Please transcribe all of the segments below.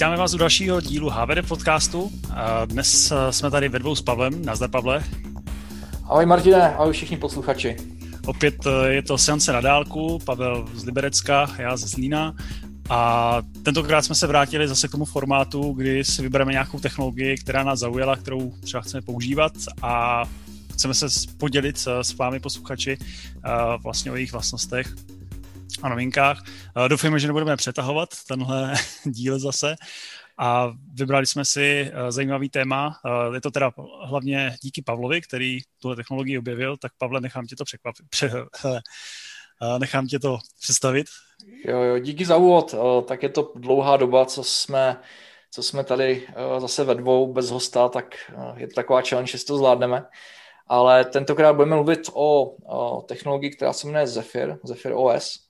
Vítáme vás u dalšího dílu HVD podcastu. Dnes eh, jsme tady ve dvou s Pavlem. Nazdar, Pavle. Ahoj Martine, ahoj všichni posluchači. Opět eh, je to seance na dálku, Pavel z Liberecka, já ze Zlína. A tentokrát jsme se vrátili zase k tomu formátu, kdy si vybereme nějakou technologii, která nás zaujala, kterou třeba chceme používat a chceme se podělit s vámi posluchači eh, vlastně o jejich vlastnostech a novinkách. Doufujeme, že nebudeme přetahovat tenhle díl zase. A vybrali jsme si eh, zajímavý téma. Eh, je to teda hlavně díky Pavlovi, který tuhle technologii objevil. Tak Pavle, nechám tě to překvapit. Eh, nechám tě to představit. Jo, jo, díky za úvod. Tak je to dlouhá doba, co jsme, co jsme tady zase ve dvou bez hosta, tak je to taková challenge, že to zvládneme. Ale tentokrát budeme mluvit o, o technologii, která se jmenuje Zephyr, Zephyr OS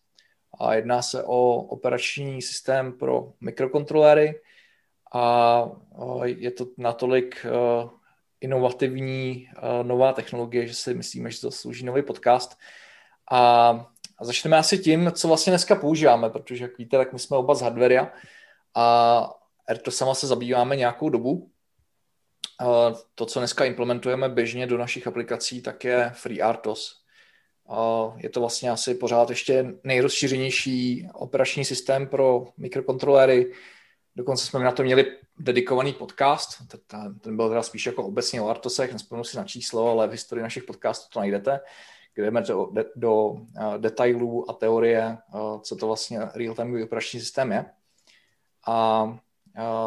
a jedná se o operační systém pro mikrokontroléry a je to natolik e, inovativní e, nová technologie, že si myslíme, že to slouží nový podcast. A začneme asi tím, co vlastně dneska používáme, protože jak víte, tak my jsme oba z hardwarea a Airto sama se zabýváme nějakou dobu. E, to, co dneska implementujeme běžně do našich aplikací, tak je FreeRTOS, je to vlastně asi pořád ještě nejrozšířenější operační systém pro mikrokontroléry. Dokonce jsme na to měli dedikovaný podcast, ten byl teda spíš jako obecně o Artosech, nespomenu si na číslo, ale v historii našich podcastů to najdete, kde jdeme do, do detailů a teorie, co to vlastně real-time operační systém je. A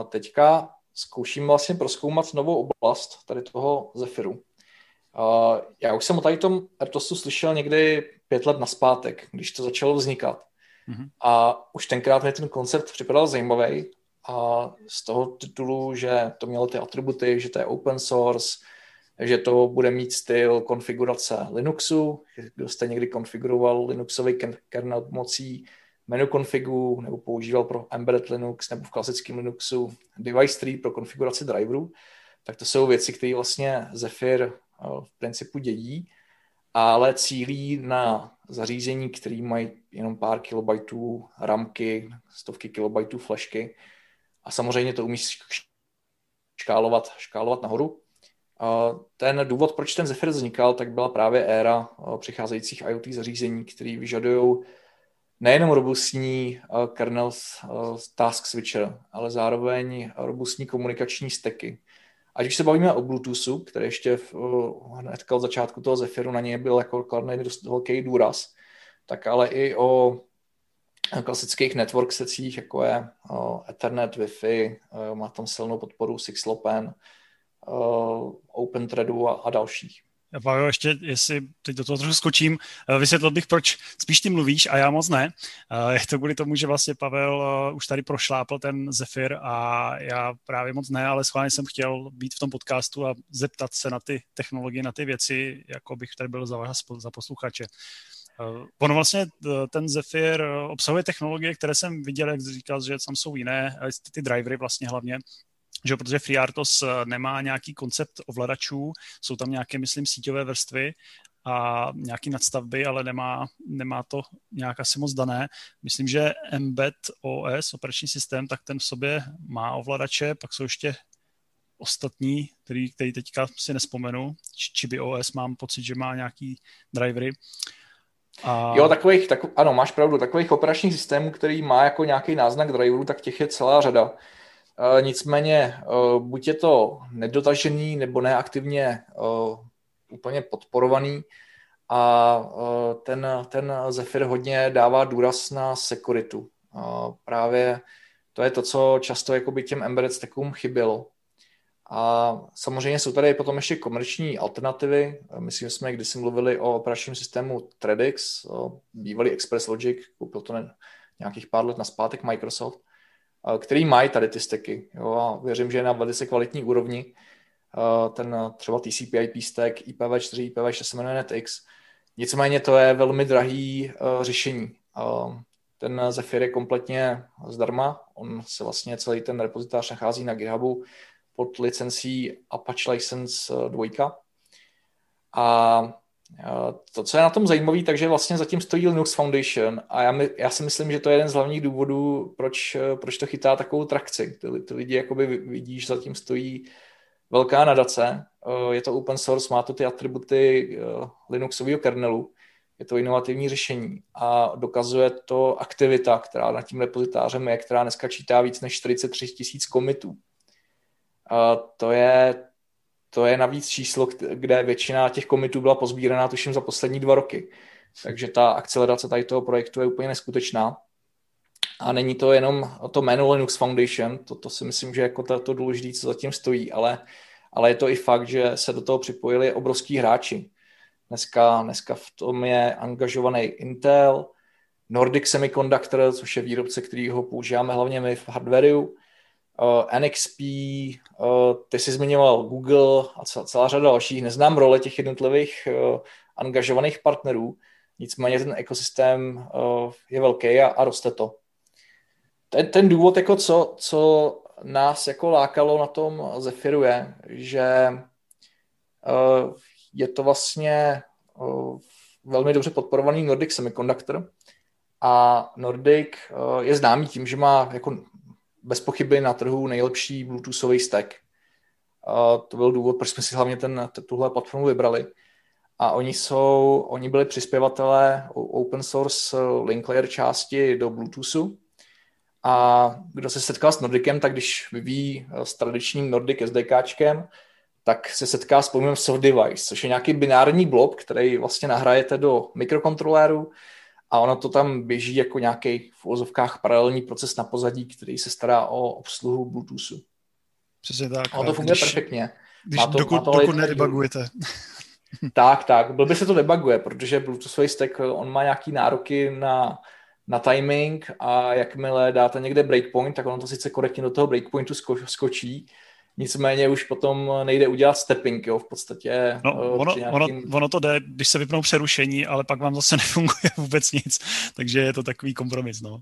teďka zkouším vlastně proskoumat novou oblast tady toho Zephyru. Uh, já už jsem o tady tom Ertosu slyšel někdy pět let naspátek, když to začalo vznikat. Mm-hmm. A už tenkrát mi ten koncept připadal zajímavý a z toho titulu, že to mělo ty atributy, že to je open source, že to bude mít styl konfigurace Linuxu, kdo jste někdy konfiguroval Linuxový kernel pomocí menu configu nebo používal pro embedded Linux nebo v klasickém Linuxu device tree pro konfiguraci driverů, tak to jsou věci, které vlastně Zephyr v principu dědí, ale cílí na zařízení, které mají jenom pár kilobajtů ramky, stovky kilobajtů flashky a samozřejmě to umí škálovat, škálovat nahoru. Ten důvod, proč ten Zephyr vznikal, tak byla právě éra přicházejících IoT zařízení, které vyžadují nejenom robustní kernel task switcher, ale zároveň robustní komunikační steky, Ať už se bavíme o Bluetoothu, který ještě v, hnedka od začátku toho Zephyru na něj byl jako kladný dost velký důraz, tak ale i o klasických network secích, jako je Ethernet, Wi-Fi, má tam silnou podporu SixLopen, OpenThreadu a, a dalších. Pavel, ještě, jestli teď do toho trochu skočím, eh, vysvětlil bych, proč spíš ty mluvíš a já moc ne. Eh, je to kvůli tomu, že vlastně Pavel eh, už tady prošlápl ten Zephyr a já právě moc ne, ale schválně jsem chtěl být v tom podcastu a zeptat se na ty technologie, na ty věci, jako bych tady byl za vás, za posluchače. Ono vlastně ten Zephyr obsahuje technologie, které jsem viděl, jak říkal, že tam jsou jiné, ty drivery vlastně hlavně, že protože FreeRTOS eh, nemá nějaký koncept ovladačů, jsou tam nějaké, myslím, síťové vrstvy a nějaký nadstavby, ale nemá, nemá to nějak asi moc dané. Myslím, že Embed OS, operační systém, tak ten v sobě má ovladače, pak jsou ještě ostatní, který, který teďka si nespomenu. Chibi OS mám pocit, že má nějaký drivery. A... Jo, takových, tak, ano, máš pravdu, takových operačních systémů, který má jako nějaký náznak driverů, tak těch je celá řada. Eh, nicméně eh, buď je to nedotažený nebo neaktivně eh, úplně podporovaný a ten, ten Zephyr hodně dává důraz na sekuritu. Právě to je to, co často jakoby těm embedded stackům chybělo. A samozřejmě jsou tady potom ještě komerční alternativy. Myslím, že jsme kdysi mluvili o operačním systému Tredix, bývalý Express Logic, koupil to nějakých pár let na zpátek Microsoft který mají tady ty steky. Jo, a věřím, že je na velice kvalitní úrovni. Ten třeba TCP IP stack IPv4, IPv6 se jmenuje NetX. Nicméně to je velmi drahý řešení. Ten Zephyr je kompletně zdarma. On se vlastně celý ten repozitář nachází na GitHubu pod licencí Apache License 2. A To, co je na tom zajímavé, takže vlastně zatím stojí Linux Foundation a já, my, já si myslím, že to je jeden z hlavních důvodů, proč, proč to chytá takovou trakci. Ty, ty lidi jakoby vidí, že zatím stojí velká nadace, je to open source, má to ty atributy Linuxového kernelu, je to inovativní řešení a dokazuje to aktivita, která nad tím repozitářem je, která dneska čítá víc než 43 tisíc komitů. To je, to je navíc číslo, kde většina těch komitů byla pozbíraná tuším za poslední dva roky. Takže ta akcelerace tady toho projektu je úplně neskutečná. A není to jenom to jméno Linux Foundation, to, to si myslím, že jako to, to důležité, co zatím stojí, ale, ale je to i fakt, že se do toho připojili obrovský hráči. Dneska, dneska v tom je angažovaný Intel, Nordic Semiconductor, což je výrobce, který ho používáme hlavně my v hardwareu, uh, NXP, uh, ty jsi zmiňoval Google a celá, celá řada dalších. Neznám role těch jednotlivých uh, angažovaných partnerů, nicméně ten ekosystém uh, je velký a, a roste to. Ten, ten důvod, jako co, co nás jako lákalo na tom Zephyru je, že uh, je to vlastně uh, velmi dobře podporovaný Nordic Semiconductor a Nordic uh, je známý tím, že má jako bez pochyby na trhu nejlepší Bluetoothový stack. Uh, to byl důvod, proč jsme si hlavně ten, tuhle platformu vybrali. A oni jsou, oni byli přispěvatelé open source link layer části do Bluetoothu. A kdo se setkal s Nordicem, tak když vyvíjí s tradičním Nordic SDKčkem, tak se setká s pojmem soft device, což je nějaký binární blok, který vlastně nahrajete do mikrokontroléru a ono to tam běží jako nějaký v úvozovkách paralelní proces na pozadí, který se stará o obsluhu Bluetoothu. Přesně tak. Ono to funguje když, perfektně. Když má to, dokud, má to dokud nedebugujete. tak, tak. Blbě se to debuguje, protože Bluetoothový stack, on má nějaký nároky na, na timing a jakmile dáte někde breakpoint, tak ono to sice korektně do toho breakpointu sko, skočí, Nicméně už potom nejde udělat stepping, jo, v podstatě. No, eh, ono, nějakým... ono, ono to jde, když se vypnou přerušení, ale pak vám zase nefunguje vůbec nic, takže je to takový kompromis, no.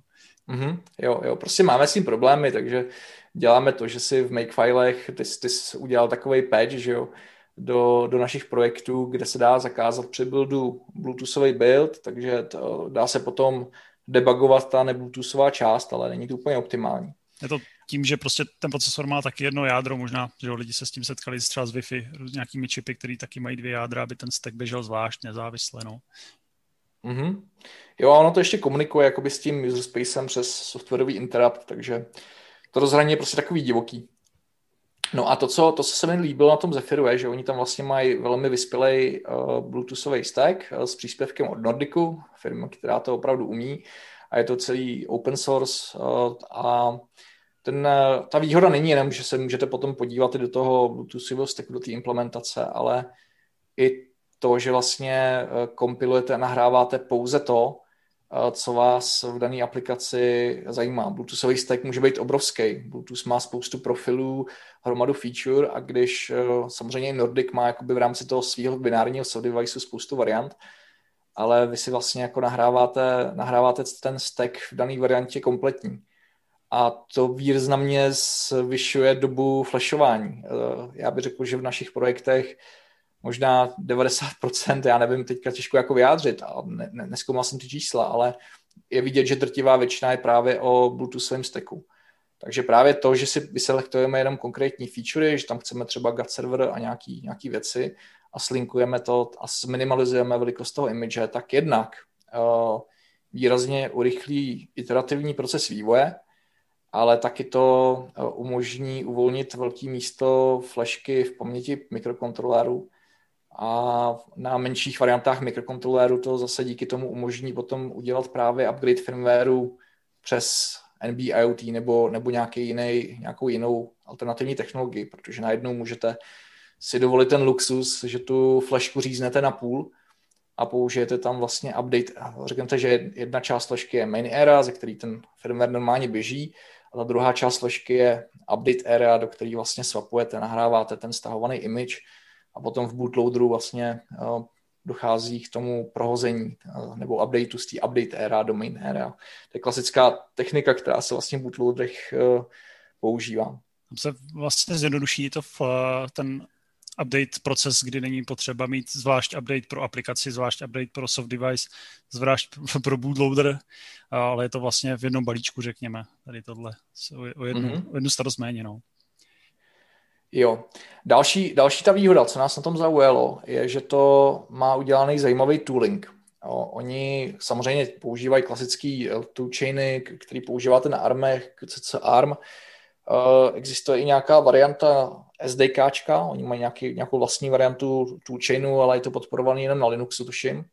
Mm-hmm, jo, jo, prostě máme s tím problémy, takže děláme to, že si v Makefilech, ty, ty jsi udělal takový patch, že jo, do, do našich projektů, kde se dá zakázat při buildu Bluetoothový build, takže to, dá se potom debugovat ta nebluetoothová část, ale není to úplně optimální. Je to tím, že prostě ten procesor má taky jedno jádro, možná, že lidi se s tím setkali třeba s Wi-Fi, s nějakými čipy, které taky mají dvě jádra, aby ten stack běžel zvlášť nezávisle, no. Mm-hmm. Jo, ono to ještě komunikuje jakoby s tím user spacem přes softwarový interrupt, takže to rozhraní je prostě takový divoký. No a to, co, to, co se mi líbilo na tom Zephyru, je, že oni tam vlastně mají velmi vyspělý uh, Bluetoothový stack uh, s příspěvkem od Nordicu, firmy, která to opravdu umí a je to celý open source uh, a ten, eh, ta výhoda není jenom, že se můžete potom podívat i do toho Bluetoothového stacku, do té implementace, ale i to, že vlastně eh, kompilujete a nahráváte pouze to, eh, co vás v dané aplikaci zajímá. Bluetoothový stack může být obrovský. Bluetooth má spoustu profilů, hromadu feature a když samozřejmě Nordic má jakoby v rámci toho svého binárního soft device spoustu variant, ale vy si vlastně jako nahráváte, nahráváte ten stack v dané variantě kompletní a to významně zvyšuje dobu flashování. Eh, já bych řekl, že v našich projektech možná 90%, já nevím, teďka těžko jako vyjádřit, a ne, ne, neskoumal jsem ty čísla, ale je vidět, že drtivá většina je právě o Bluetoothovém stacku. Takže právě to, že si vyselektujeme jenom konkrétní featurey, že tam chceme třeba GAT server a nějaký, nějaký věci a slinkujeme to a zminimalizujeme velikost toho image, tak jednak uh, výrazně urychlí iterativní proces vývoje, ale taky to eh, umožní uvolnit velké místo flashky v paměti mikrokontroléru a na menších variantách mikrokontroléru to zase díky tomu umožní potom udělat právě upgrade firmwareu přes NB-IoT nebo, nebo nějaký jiný, nějakou jinou alternativní technologii, protože najednou můžete si dovolit ten luxus, že tu flashku říznete na půl a použijete tam vlastně update. Řekněte, že jedna část flashky je main era, ze který ten firmware normálně běží a ta druhá část složky je update area, do který vlastně swapujete, nahráváte ten stahovaný image a potom v bootloaderu vlastně uh, dochází k tomu prohození uh, nebo updateu z té update era do main area. To je klasická technika, která se vlastně v bootloaderech uh, používá. Tam se vlastně zjednoduší to v, ten update proces, kdy není potřeba mít zvlášť update pro aplikaci, zvlášť update pro soft device, zvlášť pro bootloader, ale je to vlastně v jednom balíčku, řekněme, tady tohle, o jednu, mm-hmm. o jednu starost méně, no. Jo. Další, další ta výhoda, co nás na tom zaujalo, je, že to má udělaný zajímavý tooling. Jo, oni samozřejmě používají klasický toolchainy, který používáte na armech, CC ARM. Uh, existuje i nějaká varianta SDKčka, oni mají nějaký, nějakou vlastní variantu toolchainu, ale je to podporované jenom na Linuxu, tuším.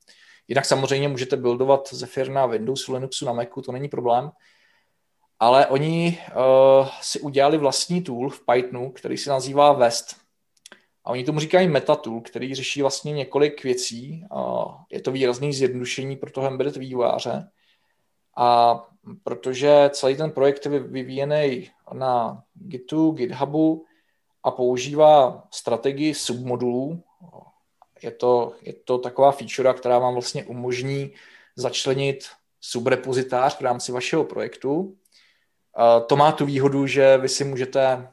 Jinak samozřejmě můžete buildovat Zephyr na Windowsu, Linuxu, na Macu, to není problém. Ale oni uh, si udělali vlastní tool v Pythonu, který se nazývá Vest. A oni tomu říkají metatool, který řeší vlastně několik věcí. Uh, je to výrazný zjednodušení pro toho embedded vývojáře. A protože celý ten projekt je vyvíjený na Gitu, GitHubu a používá strategii submodulů, je to, je to taková feature, která vám vlastně umožní začlenit subrepozitář v rámci vašeho projektu to má tu výhodu, že vy si můžete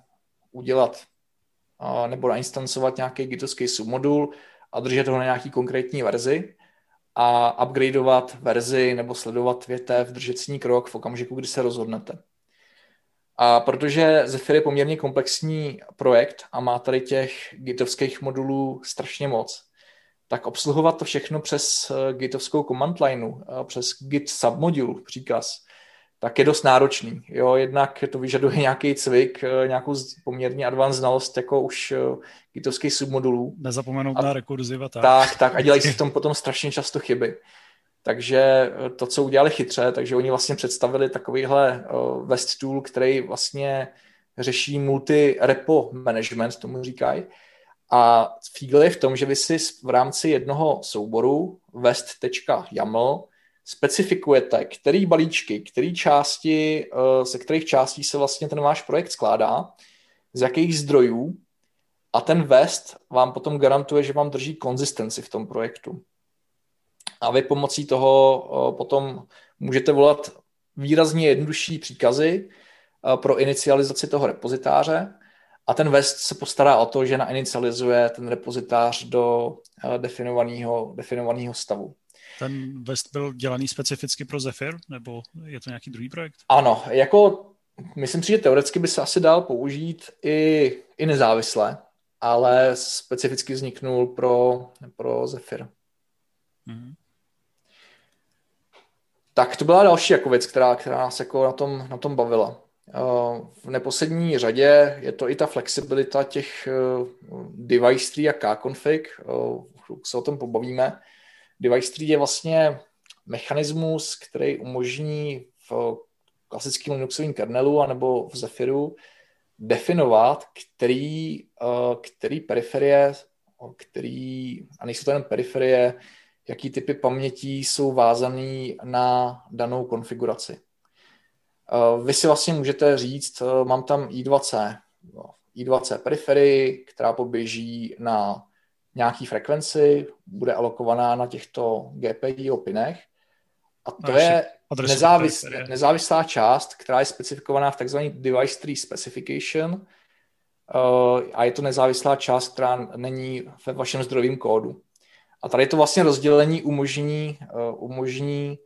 udělat nebo nainstancovat nějaký gitovský submodul a držet ho na nějaký konkrétní verzi a upgradeovat verzi nebo sledovat větev, držet s ní krok v okamžiku, kdy se rozhodnete. A protože Zephyr je poměrně komplexní projekt a má tady těch gitovských modulů strašně moc, tak obsluhovat to všechno přes eh, gitovskou command lineu, přes git submodule příkaz, tak je dost náročný. Jo, jednak to vyžaduje nějaký cvik, eh, nějakou poměrně advanced znalost jako už gitovských eh, submodulů. Nezapomenout a, na rekurziva. Tak. tak, tak a dělají si v tom potom strašně často chyby. Takže eh, to, co udělali chytře, takže oni vlastně představili takovýhle West tool, který vlastně řeší multi-repo management, tomu říkají. A fígl je v tom, že vy si v rámci jednoho souboru west.yaml specifikujete, který balíčky, který části, eh, se kterých částí se vlastně ten váš projekt skládá, z jakých zdrojů a ten vest vám potom garantuje, že vám drží konzistenci v tom projektu. A vy pomocí toho eh, potom můžete volat výrazně jednodušší příkazy eh, pro inicializaci toho repozitáře a ten vest se postará o to, že nainicializuje ten repozitář do definovaného, definovaného stavu. Ten West byl dělaný specificky pro Zephyr, nebo je to nějaký druhý projekt? Ano, jako myslím si, že teoreticky by se asi dal použít i, i nezávisle, ale specificky vzniknul pro, pro Zephyr. Mm-hmm. Tak to byla další jako věc, která, která nás jako na tom, na tom bavila. V neposlední řadě je to i ta flexibilita těch device tree a k-config, se o tom pobavíme. Device tree je vlastně mechanismus, který umožní v klasickém Linuxovém kernelu anebo v Zephyru definovat, který, eh, který periferie, který, a nejsou to jen periferie, jaký typy pamětí jsou vázaný na danou konfiguraci. Eh, vy si vlastně můžete říct, eh, mám tam i2C, i2C periferii, která poběží na nějaký frekvenci, bude alokovaná na těchto GPI pinech a to a je nezávis, nezávislá část, která je specifikovaná v takzvaný device tree specification uh, a je to nezávislá část, která není ve vašem zdrojovém kódu. A tady to vlastně rozdělení umožní, uh, umožní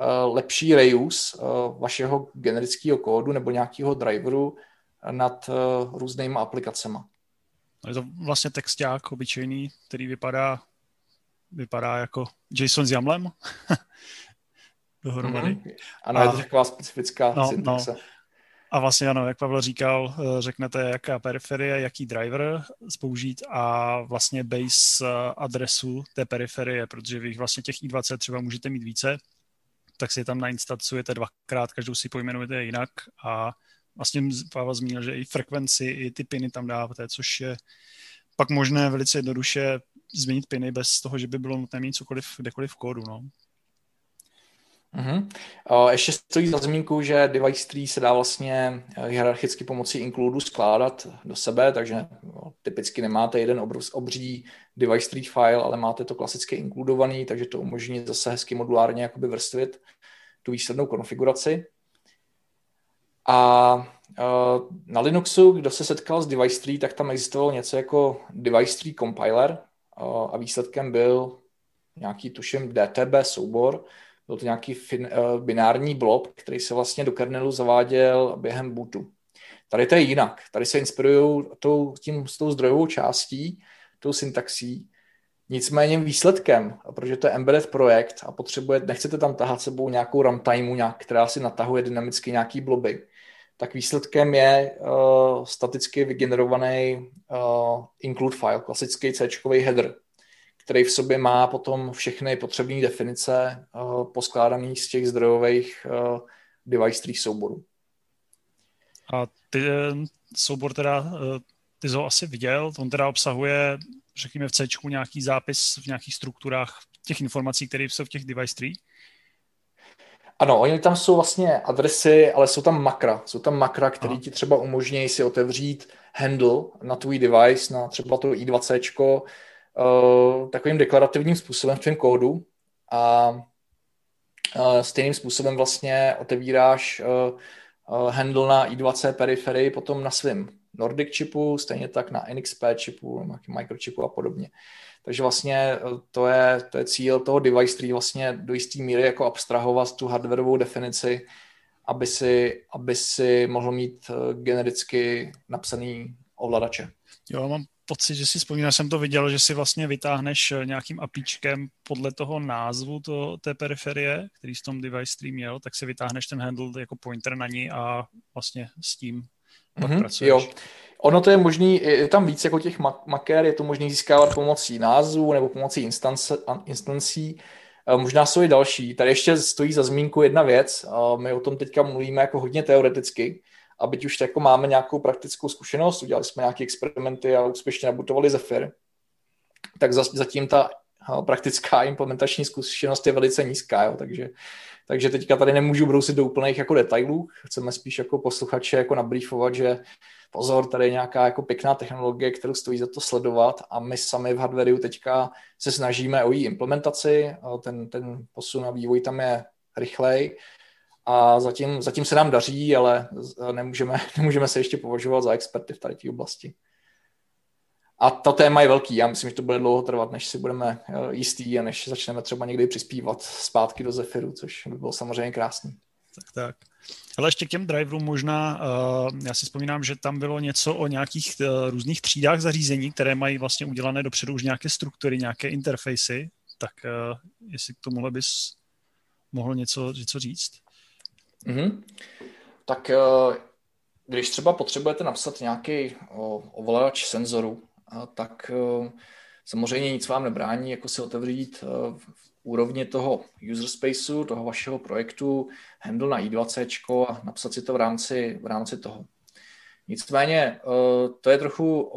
uh, lepší reuse uh, vašeho generického kódu nebo nějakého driveru nad uh, různými aplikacemi. Je to vlastně texták obyčejný, který vypadá, vypadá jako JSON s YAMLem. Dohromady. Mm-hmm. Ano, a, je to taková specifická no, syntaxe. No. A vlastně ano, jak Pavel říkal, eh, řeknete, jaká periferie, jaký driver použít a vlastně base eh, adresu té periferie, protože vy vlastně těch i20 třeba můžete mít více, tak si tam nainstacujete dvakrát, každou si pojmenujete jinak a vlastně Pavel zmínil, že i frekvenci, i ty piny tam dáváte, což je pak možné velice jednoduše změnit piny bez toho, že by bylo nutné mít cokoliv kdekoliv v kódu. No. Uh-huh. Uh, ještě stojí za zmínku, že device tree se dá vlastně eh, hierarchicky pomocí includu skládat do sebe, takže no, typicky nemáte jeden obrz, obří device tree file, ale máte to klasicky inkludovaný, takže to umožní zase hezky modulárně jakoby vrstvit tu výslednou konfiguraci. A na Linuxu, kdo se setkal s Device Tree, tak tam existovalo něco jako Device Tree Compiler a výsledkem byl nějaký, tuším, DTB soubor, byl to nějaký fin, uh, binární blob, který se vlastně do kernelu zaváděl během bootu. Tady to je jinak. Tady se inspirují tou, tím, s tou zdrojovou částí, tou syntaxí, Nicméně výsledkem, protože to je embedded projekt a potřebuje, nechcete tam tahat sebou nějakou runtime, nějak, která si natahuje dynamicky nějaký bloby, tak výsledkem je uh, staticky vygenerovaný uh, include file, klasický C header, který v sobě má potom všechny potřebné definice uh, poskládané z těch zdrojových uh, device tree souborů. A ty soubor teda, ty jsi ho asi viděl, on teda obsahuje, řekněme v C nějaký zápis v nějakých strukturách těch informací, které jsou v těch device tree? Ano, oni tam jsou vlastně adresy, ale jsou tam makra. Jsou tam makra, které ti třeba umožní si otevřít handle na tvůj device, na třeba to i20, uh, takovým deklarativním způsobem v tvém kódu a uh, stejným způsobem vlastně otevíráš uh, uh, handle na i20 periferii potom na svém Nordic chipu, stejně tak na NXP chipu, na microchipu a podobně. Takže vlastně to je, to je cíl toho device tree vlastně do jisté míry jako abstrahovat tu hardwareovou definici, aby si, aby si mohl mít genericky napsaný ovladače. Jo, mám pocit, že si vzpomínám, jsem to viděl, že si vlastně vytáhneš eh, nějakým apíčkem podle toho názvu to, té periferie, který v tom device stream měl, tak si vytáhneš ten handle jako pointer na ní a vlastně s tím pak mm-hmm, pracuješ. Jo. Ono to je možný, je tam víc jako těch maker, je to možný získávat pomocí názvu nebo pomocí instance, instancí. Eh, možná jsou i další. Tady ještě stojí za zmínku jedna věc. My o tom teďka mluvíme jako hodně teoreticky, a byť už jako máme nějakou praktickou zkušenost, udělali jsme nějaké experimenty a úspěšně nabutovali Zephyr, tak zatím ta eh, praktická implementační zkušenost je velice nízká, jo, takže, takže teďka tady nemůžu brousit do úplných jako detailů, chceme spíš jako posluchače jako nabrýfovat, že pozor, tady je nějaká jako pěkná technologie, kterou stojí za to sledovat a my sami v hardwareu teďka se snažíme o její implementaci, ten, ten posun a vývoj tam je rychlej a zatím, zatím se nám daří, ale nemůžeme, nemůžeme se ještě považovat za experty v tady té oblasti. A to téma je velký. Já myslím, že to bude dlouho trvat, než si budeme eh, jistý a než začneme třeba někdy přispívat zpátky do Zephyru, což by bylo samozřejmě krásný. Tak, tak. Ale ještě k těm driverům možná, uh, já si vzpomínám, že tam bylo něco o nějakých uh, různých třídách zařízení, které mají vlastně udělané dopředu už nějaké struktury, nějaké interfejsy, tak uh, jestli k tomuhle bys mohl něco, něco říct? Mm-hmm. Tak uh, když třeba potřebujete napsat nějaký ovladač senzoru, tak samozřejmě nic vám nebrání, jako si otevřít úrovni toho user spaceu, toho vašeho projektu, handle na i20 a napsat si to v rámci, v rámci toho. Nicméně eh, to je trochu,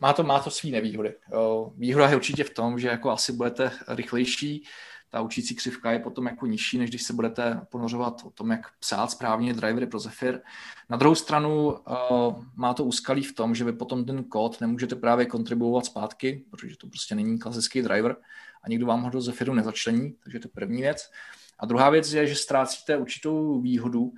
má to, má to svý nevýhody. Eh, výhoda je určitě v tom, že jako asi budete rychlejší, ta učící křivka je potom jako nižší, než když se budete ponořovat o tom, jak psát správně drivery pro Zephyr. Na druhou stranu uh, má to úskalí v tom, že vy potom ten kód nemůžete právě kontribuovat zpátky, protože to prostě není klasický driver a nikdo vám ho do Zephyru nezačlení, takže to je první věc. A druhá věc je, že ztrácíte určitou výhodu.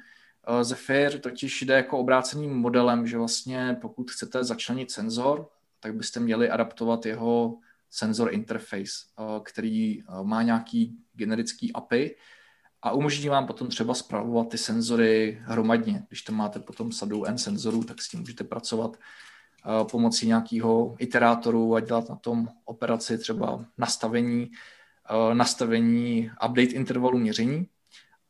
Eh, Zephyr totiž jde jako obráceným modelem, že vlastně pokud chcete začlenit senzor, tak byste měli adaptovat jeho senzor interface, eh, který eh, má nějaký generický API a umožní vám potom třeba zpravovat ty senzory hromadně. Když tam máte potom sadu N senzorů, tak s tím můžete pracovat Eh, pomocí nějakého iterátoru a dělat na tom operaci třeba nastavení, nastavení update intervalu měření,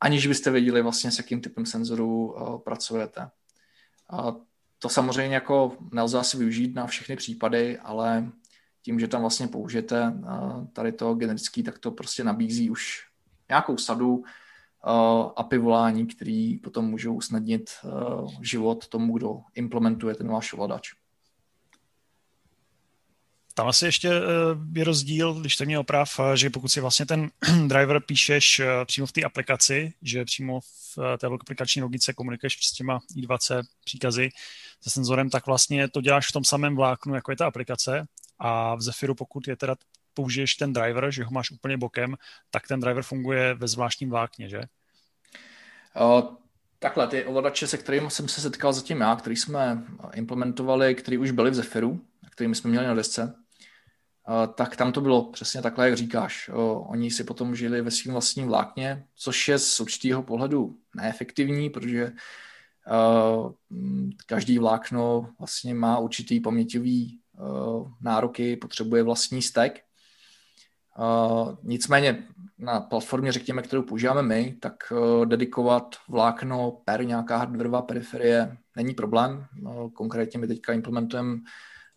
aniž byste věděli vlastně, s jakým typem senzoru pracujete. A to samozřejmě jako nelze asi využít na všechny případy, ale tím, že tam vlastně použijete tady to generický, tak to prostě nabízí už nějakou sadu API volání, který potom můžou usnadnit život tomu, kdo implementuje ten váš ovladač. Tam asi ještě eh, je rozdíl, když to mě oprav, eh, že pokud si vlastně ten driver píšeš eh, přímo v té aplikaci, že přímo v té aplikační logice komunikuješ s těma i20 příkazy se senzorem, tak vlastně to děláš v tom samém vláknu, jako je ta aplikace a v Zephyru, pokud je teda použiješ ten driver, že ho máš úplně bokem, tak ten driver funguje ve zvláštním vlákně, že? Takhle, ty ovladače, se kterými jsem se setkal zatím já, který jsme implementovali, který už byli v Zephyru, kterými jsme měli na desce, tak tam to bylo přesně takhle, jak říkáš. Oni si potom žili ve svém vlastním vlákně, což je z určitého pohledu neefektivní, protože každý vlákno vlastně má určitý paměťový nároky, potřebuje vlastní stack. Nicméně na platformě, řekněme, kterou používáme my, tak dedikovat vlákno per nějaká hardwareová periferie není problém. Konkrétně my teďka implementujeme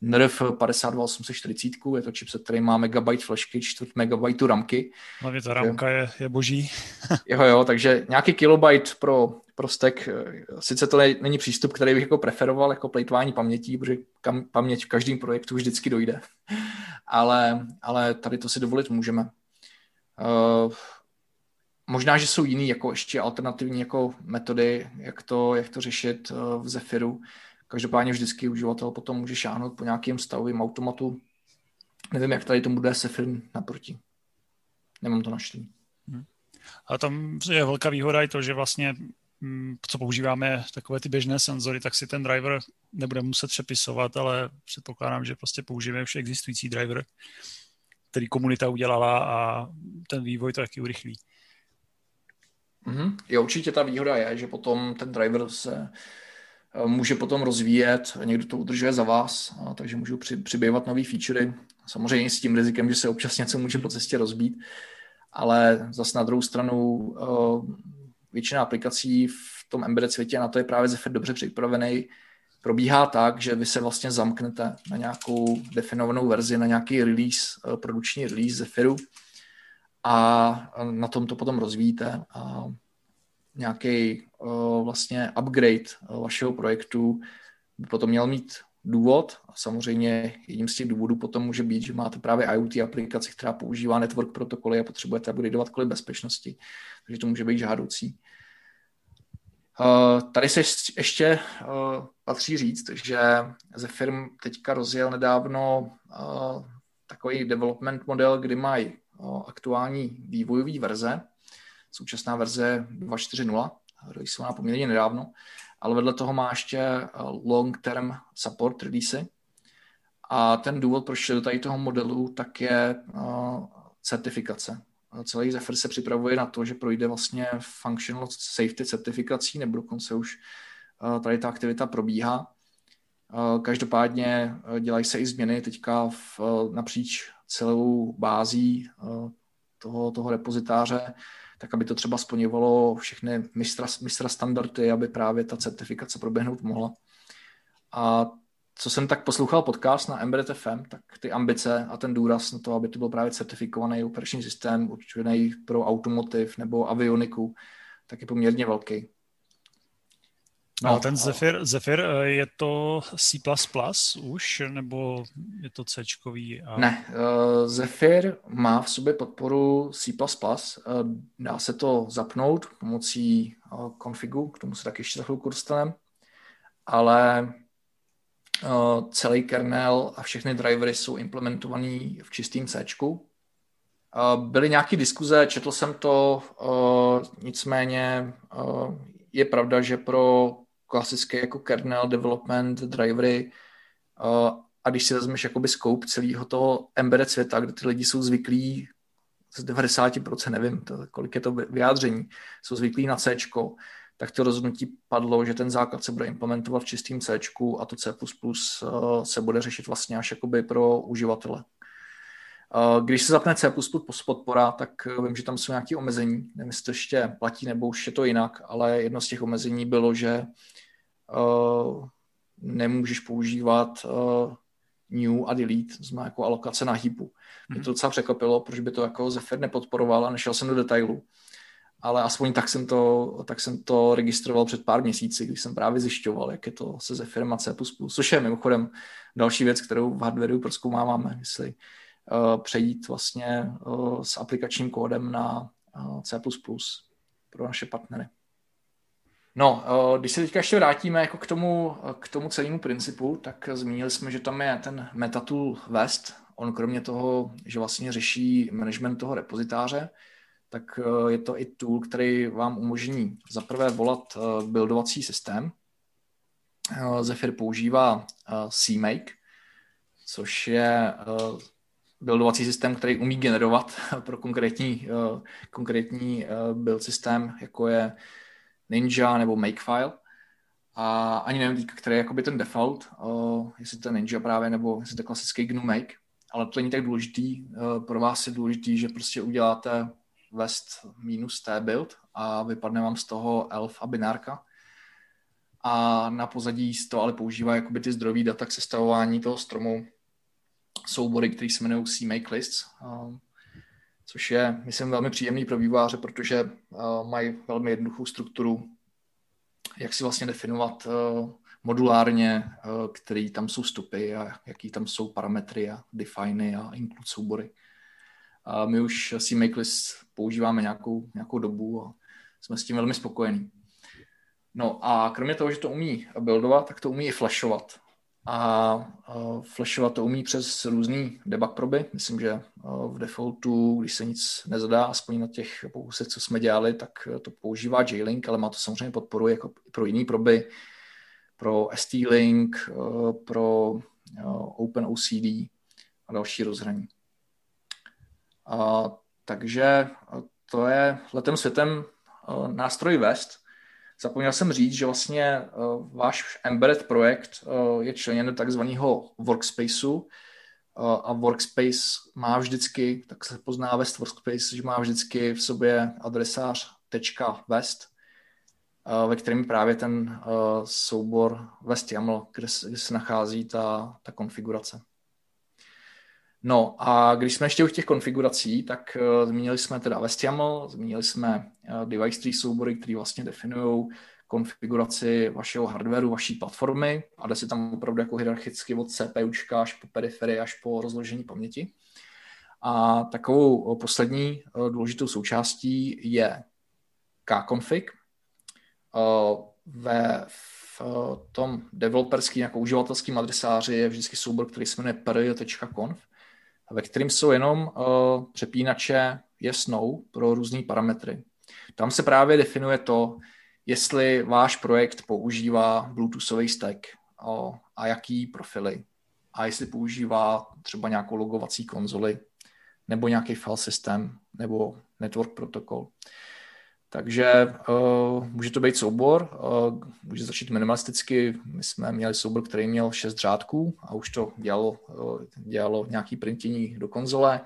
NRF 52840, je to chipset, který má megabyte flashky, čtvrt megabajtu ramky. Hlavně ta ramka je, je boží. jo, jo, takže nějaký kilobyte pro, pro stack, eh, sice to není přístup, který bych jako preferoval, jako plejtvání pamětí, protože kam, paměť v každém projektu vždycky dojde, ale, ale tady to si dovolit můžeme. Uh, možná, že jsou jiný jako ještě alternativní jako metody, jak to, jak to řešit uh, v Zephyru, Každopádně vždycky uživatel potom může šáhnout po nějakém stavovém automatu. Nevím, jak tady tomu bude Sefir naproti. Nemám to naštění. Hmm. A tam je velká výhoda i to, že vlastně mm, co používáme takové ty běžné senzory, tak si ten driver nebude muset přepisovat, ale předpokládám, že prostě použijeme už existující driver, který komunita udělala a ten vývoj to taky urychlí. Mm-hmm. Jo, určitě ta výhoda je, že potom ten driver se může potom rozvíjet, někdo to udržuje za vás, takže můžou při, přibývat nové featurey. Samozřejmě s tím rizikem, že se občas něco může po cestě rozbít, ale zase na druhou stranu eh, většina aplikací v tom embedded světě na to je právě Zephyr dobře připravený. Probíhá tak, že vy se vlastně zamknete na nějakou definovanou verzi, na nějaký release, eh, produkční release Zephyru a na tom to potom rozvíjíte. A nějaký uh, vlastně upgrade uh, vašeho projektu by potom měl mít důvod. A samozřejmě jedním z těch důvodů potom může být, že máte právě IoT aplikaci, která používá network protokoly a potřebujete upgradeovat kvůli bezpečnosti, takže to může být žádoucí. Uh, tady se ještě uh, patří říct, že ze firm teďka rozjel nedávno uh, takový development model, kdy mají aktuální vývojové verze, současná verze 2.4.0, releaseovaná poměrně nedávno, ale vedle toho má ještě eh, long-term support release. A ten důvod, proč do tady toho modelu, tak je uh, certifikace. Celý Zephyr se připravuje na to, že projde vlastně functional safety certifikací, nebo dokonce už uh, tady ta aktivita probíhá. Uh, každopádně dělají se i změny teďka v, napříč celou bází toho, toho repozitáře, tak aby to třeba splňovalo všechny mistra, mistra standardy, aby právě ta certifikace proběhnout mohla. A co jsem tak poslouchal podcast na Embedded FM, tak ty ambice a ten důraz na to, aby to byl právě certifikovaný operační systém určený pro automotiv nebo avioniku, tak je poměrně velký. No, a ten Zephyr, Zephyr, eh, je to C++ už, nebo je to C? A... Ne, uh, Zephyr má v sobě podporu C++, uh, dá se to zapnout pomocí uh, configu, k tomu se taky ještě za chvilku dostaneme, ale uh, celý kernel a všechny drivery jsou implementovaný v čistým C. Uh, byly nějaké diskuze, četl jsem to, uh, nicméně uh, je pravda, že pro klasické jako kernel development drivery a když si vezmeš jakoby scope celého toho embedded světa, kde ty lidi jsou zvyklí z 90%, nevím, to, kolik je to vyjádření, jsou zvyklí na C, tak to rozhodnutí padlo, že ten základ se bude implementovat v čistým C a to C++ uh, se bude řešit vlastně až jakoby pro uživatele. Uh, když se zapne C++ podpora, tak vím, že tam jsou nějaké omezení. Nevím, jestli to ještě platí, nebo už je to jinak, ale jedno z těch omezení bylo, že uh, nemůžeš používat uh, new a delete, to znamená jako alokace na heapu. Mě to mhm. docela překvapilo, proč by to jako Zephyr nepodporoval a nešel jsem do detailu. Ale aspoň tak jsem, to, tak jsem to registroval před pár měsíci, když jsem právě zjišťoval, jak je to se Zephyrem a C++. Což je mimochodem další věc, kterou v hardwareu proskoumáváme, jestli uh, přejít vlastně uh, s aplikačním kódem na uh, C++ pro naše partnery. No, eh, když se teďka ještě vrátíme jako k tomu, k tomu celému principu, tak zmínili jsme, že tam je ten Metatool West. On kromě toho, že vlastně řeší management toho repozitáře, tak je to i tool, který vám umožní zaprvé volat buildovací systém. Zephyr používá CMake, což je buildovací systém, který umí generovat pro konkrétní, konkrétní build systém, jako je Ninja nebo Makefile. A ani nevím, který je jakoby ten default, uh, jestli to je Ninja právě, nebo jestli to je klasický GNU Make, ale to není tak důležitý. Pro vás je důležitý, že prostě uděláte vest minus t build a vypadne vám z toho elf a binárka. A na pozadí z toho ale používá jakoby ty zdrojové data k sestavování toho stromu soubory, které se jmenují CMake lists, uh, což je, myslím, velmi příjemný pro výváře, protože uh, mají velmi jednoduchou strukturu jak si vlastně definovat uh, modulárně, uh, který tam jsou stupy a jaký tam jsou parametry a definy a include soubory. My už CMakelist používáme nějakou, nějakou dobu a jsme s tím velmi spokojení. No a kromě toho, že to umí buildovat, tak to umí i flashovat a uh, flashovat to umí přes různý debug proby. Myslím, že uh, v defaultu, když se nic nezadá, aspoň na těch pokusech, co jsme dělali, tak to používá J-Link, ale má to samozřejmě podporu jako pro jiný proby, pro ST-Link, uh, pro OpenOCD a další rozhraní. Uh, takže to je letem světem nástroj West, Zapomněl jsem říct, že vlastně uh, váš embedded projekt uh, je členěn do takzvaného workspaceu uh, a workspace má vždycky, tak se pozná West Workspace, že má vždycky v sobě adresář .west, uh, ve kterém právě ten uh, soubor West YAML, kde kde se nachází ta, ta konfigurace. No a když jsme ještě u těch konfigurací, tak uh, zmínili jsme teda VestYAML, zmínili jsme uh, device tree soubory, které vlastně definují konfiguraci vašeho hardwareu, vaší platformy a jde si tam opravdu jako hierarchicky od CPUčka až po periferii, až po rozložení paměti. A takovou poslední uh, důležitou součástí je kconfig. Ve v tom developerském jako uživatelském adresáři je vždycky soubor, který se jmenuje per.conf ve kterým jsou jenom uh, přepínače yes, no pro různé parametry. Tam se právě definuje to, jestli váš projekt používá Bluetoothový stack uh, a jaký profily. A jestli používá třeba nějakou logovací konzoli, nebo nějaký file systém, nebo network protokol. Takže uh, může to být soubor, uh, může začít minimalisticky. My jsme měli soubor, který měl šest řádků a už to dělalo, uh, dělalo nějaký printění do konzole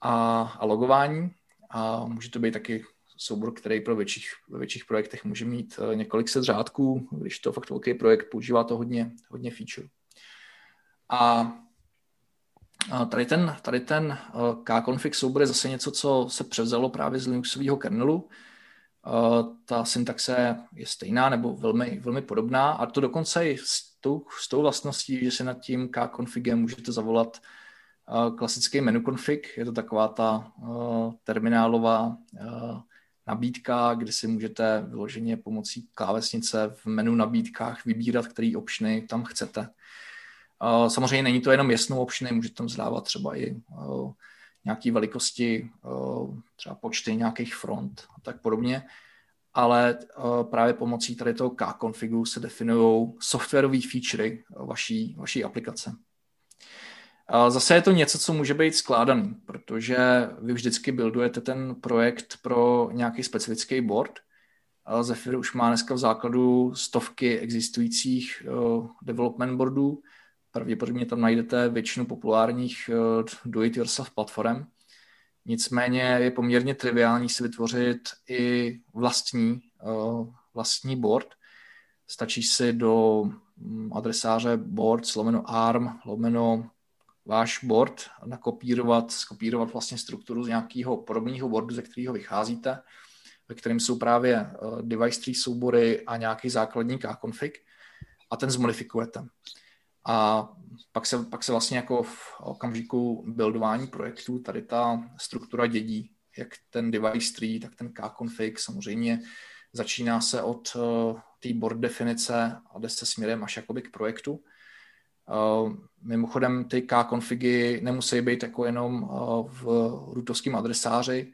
a, a logování. A může to být taky soubor, který pro větších, ve větších projektech může mít uh, několik set řádků, když to fakt velký projekt, používá to hodně, hodně feature. A Tady ten, tady ten kconfig soubor je zase něco, co se převzalo právě z Linuxového kernelu. Ta syntaxe je stejná nebo velmi, velmi podobná a to dokonce i s tou, s tou vlastností, že si nad tím kconfigem můžete zavolat klasický menu config. Je to taková ta terminálová nabídka, kde si můžete vyloženě pomocí klávesnice v menu nabídkách vybírat, který optiony tam chcete. Samozřejmě není to jenom jasnou optiony, můžete tam zdávat třeba i nějaké velikosti, třeba počty nějakých front a tak podobně, ale právě pomocí tady toho K-configu se definují softwarové featurey vaší, vaší aplikace. Zase je to něco, co může být skládaný, protože vy vždycky buildujete ten projekt pro nějaký specifický board. Zephyr už má dneska v základu stovky existujících development boardů, pravděpodobně tam najdete většinu populárních uh, do-it-yourself platform. Nicméně je poměrně triviální si vytvořit i vlastní, uh, vlastní board. Stačí si do mm, adresáře board lomeno arm, lomeno váš board nakopírovat, skopírovat vlastně strukturu z nějakého podobného boardu, ze kterého vycházíte, ve kterém jsou právě uh, device tree soubory a nějaký základní k-config a ten zmodifikujete. A pak se, pak se vlastně jako v okamžiku buildování projektu tady ta struktura dědí, jak ten device tree, tak ten k-config samozřejmě začíná se od uh, té board definice a jde se směrem až jakoby k projektu. Uh, mimochodem ty k-configy nemusí být jako jenom uh, v rootovském adresáři.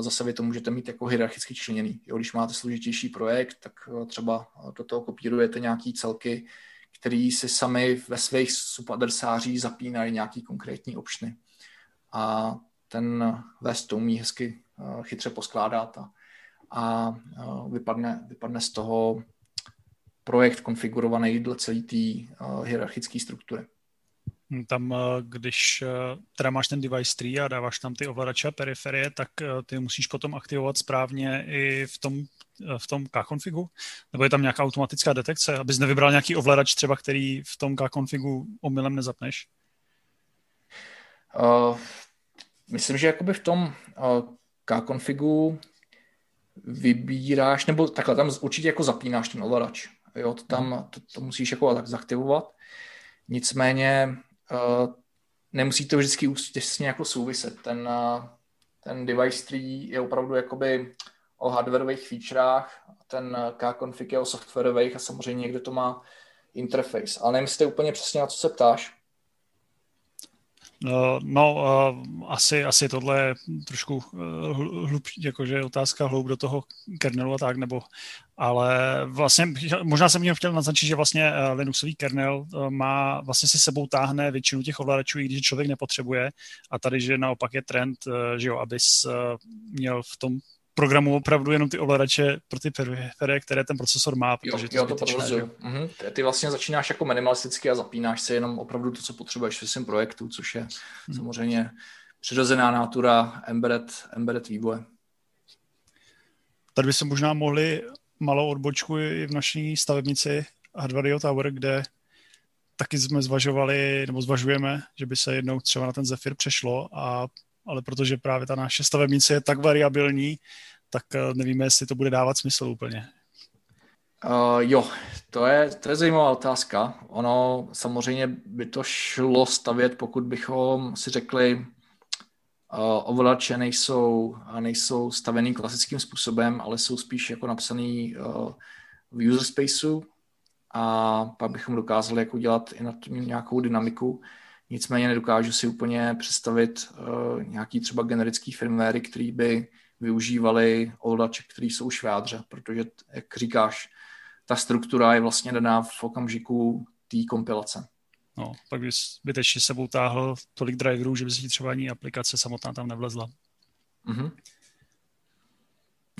zase vy to můžete mít jako hierarchicky členěný. Jo, když máte složitější projekt, tak třeba do toho kopírujete nějaký celky, který si sami ve svých subadresářích zapínají nějaký konkrétní opšny. A ten vest to umí hezky chytře poskládat a, a vypadne, vypadne z toho projekt konfigurovaný dle celé té hierarchické struktury. Tam, eh, když eh, teda máš ten device tree a dáváš tam ty ovladače a periferie, tak eh, ty musíš potom aktivovat správně i v tom, v tom K-configu? Nebo je tam nějaká automatická detekce, abys nevybral nějaký ovladač třeba, který v tom K-configu omylem nezapneš? Uh, myslím, že jakoby v tom uh, K-configu vybíráš, nebo takhle, tam určitě jako zapínáš ten ovladač. Jo, to tam to, to musíš jako tak zaktivovat. Nicméně nemusí to vždycky těsně jako souviset. Ten, ten device tree je opravdu jakoby o hardwareových featurech, ten K-config je o softwarových a samozřejmě někde to má interface. Ale nevím, jestli úplně přesně na co se ptáš. No, no asi, asi tohle je trošku uh, hlub, jakože otázka hloub do toho kernelu a tak, nebo, ale vlastně možná jsem měl chtěl naznačit, že vlastně uh, Linuxový kernel uh, má, vlastně si sebou táhne většinu těch ovladačů, i když člověk nepotřebuje a tady, že naopak je trend, uh, že jo, abys měl v tom programu opravdu jenom ty ovladače pro ty periferie, které ten procesor má, protože jo, to, jo, to mhm. Ty vlastně začínáš jako minimalisticky a zapínáš se jenom opravdu to, co potřebuješ v svém projektu, což je hmm. samozřejmě přirozená natura embedded, embedded vývoje. Tady by se možná mohli malou odbočku i v naší stavebnici Hardware Tower, kde taky jsme zvažovali, nebo zvažujeme, že by se jednou třeba na ten Zephyr přešlo a ale protože právě ta naše stavebnice je tak variabilní, tak eh, nevíme, jestli to bude dávat smysl úplně. Uh, jo, to je, to je zajímavá otázka. Ono samozřejmě by to šlo stavět, pokud bychom si řekli, ovladače nejsou, nejsou stavený klasickým způsobem, ale jsou spíš jako napsaný uh, v user spaceu a pak bychom dokázali jako dělat i na tím nějakou dynamiku. Nicméně nedokážu si úplně představit uh, nějaký třeba generický firmware, který by využívali ovladače, který jsou už v jádře, protože, jak říkáš, ta struktura je vlastně daná v okamžiku té kompilace. No, pak bys zbytečně sebou táhl tolik driverů, že by si třeba ani aplikace samotná tam nevlezla. Mm-hmm.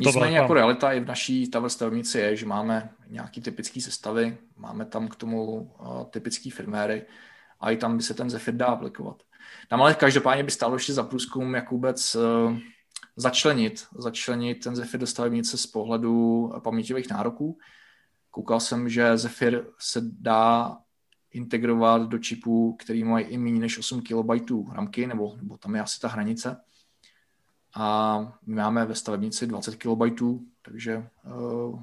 Nicméně jako realita i v naší tahle stavebnici je, že máme nějaký typický sestavy, máme tam k tomu uh, typický firméry, a i tam by se ten Zephyr dá aplikovat. Tam ale každopádně by stálo ještě za průzkum, jak vůbec uh, začlenit, začlenit ten Zephyr do stavebnice z pohledu paměťových nároků. Koukal jsem, že Zephyr se dá integrovat do čipů, který mají i méně než 8 KB ramky, nebo, nebo tam je asi ta hranice. A my máme ve stavebnici 20 KB, takže uh,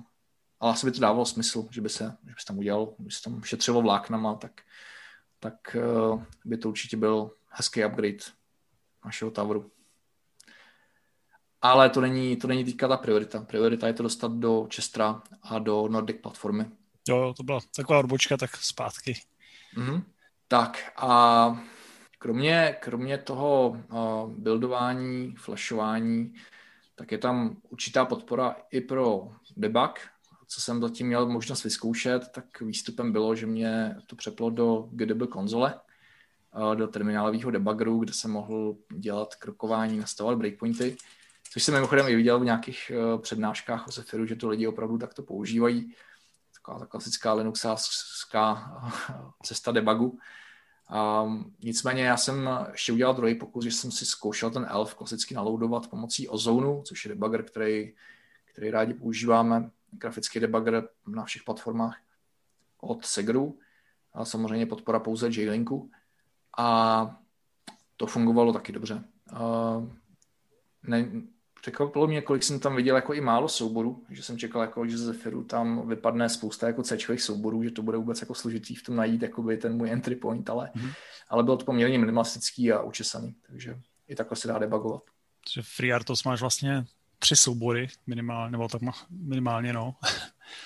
ale asi by to dávalo smysl, že by se, že by se tam udělal, by se tam šetřilo vláknama, tak tak eh, by to určitě byl hezký upgrade našeho Tavru. Ale to není, to není teďka ta priorita. Priorita je to dostat do Čestra a do Nordic platformy. Jo, jo to byla taková odbočka, tak zpátky. Mm-hmm. Tak a kromě, kromě toho uh, buildování, flashování, tak je tam určitá podpora i pro debug, co jsem zatím měl možnost vyzkoušet, tak výstupem bylo, že mě to přeplo do GDB konzole, eh, do terminálového debuggeru, kde jsem mohl dělat krokování, nastavovat breakpointy, což jsem mimochodem i viděl v nějakých eh, přednáškách o Zephyru, že to lidi opravdu takto používají. Taková ta klasická Linuxovská eh, cesta debugu. Um, nicméně já jsem ještě udělal druhý pokus, že jsem si zkoušel ten elf klasicky naloadovat pomocí Ozonu, což je debugger, který, který rádi používáme grafický debugger na všech platformách od Segru a samozřejmě podpora pouze J-Linku a to fungovalo taky dobře. ne, překvapilo mě, kolik jsem tam viděl jako i málo souborů, že jsem čekal, jako, že ze Zephyru tam vypadne spousta jako c souborů, že to bude vůbec jako složitý v tom najít jakoby ten můj entry point, ale, mm-hmm. ale bylo to poměrně minimalistický a učesaný, takže i takhle se dá debugovat. Takže FreeRTOS máš vlastně tři soubory minimálně, nebo tak minimálně, no.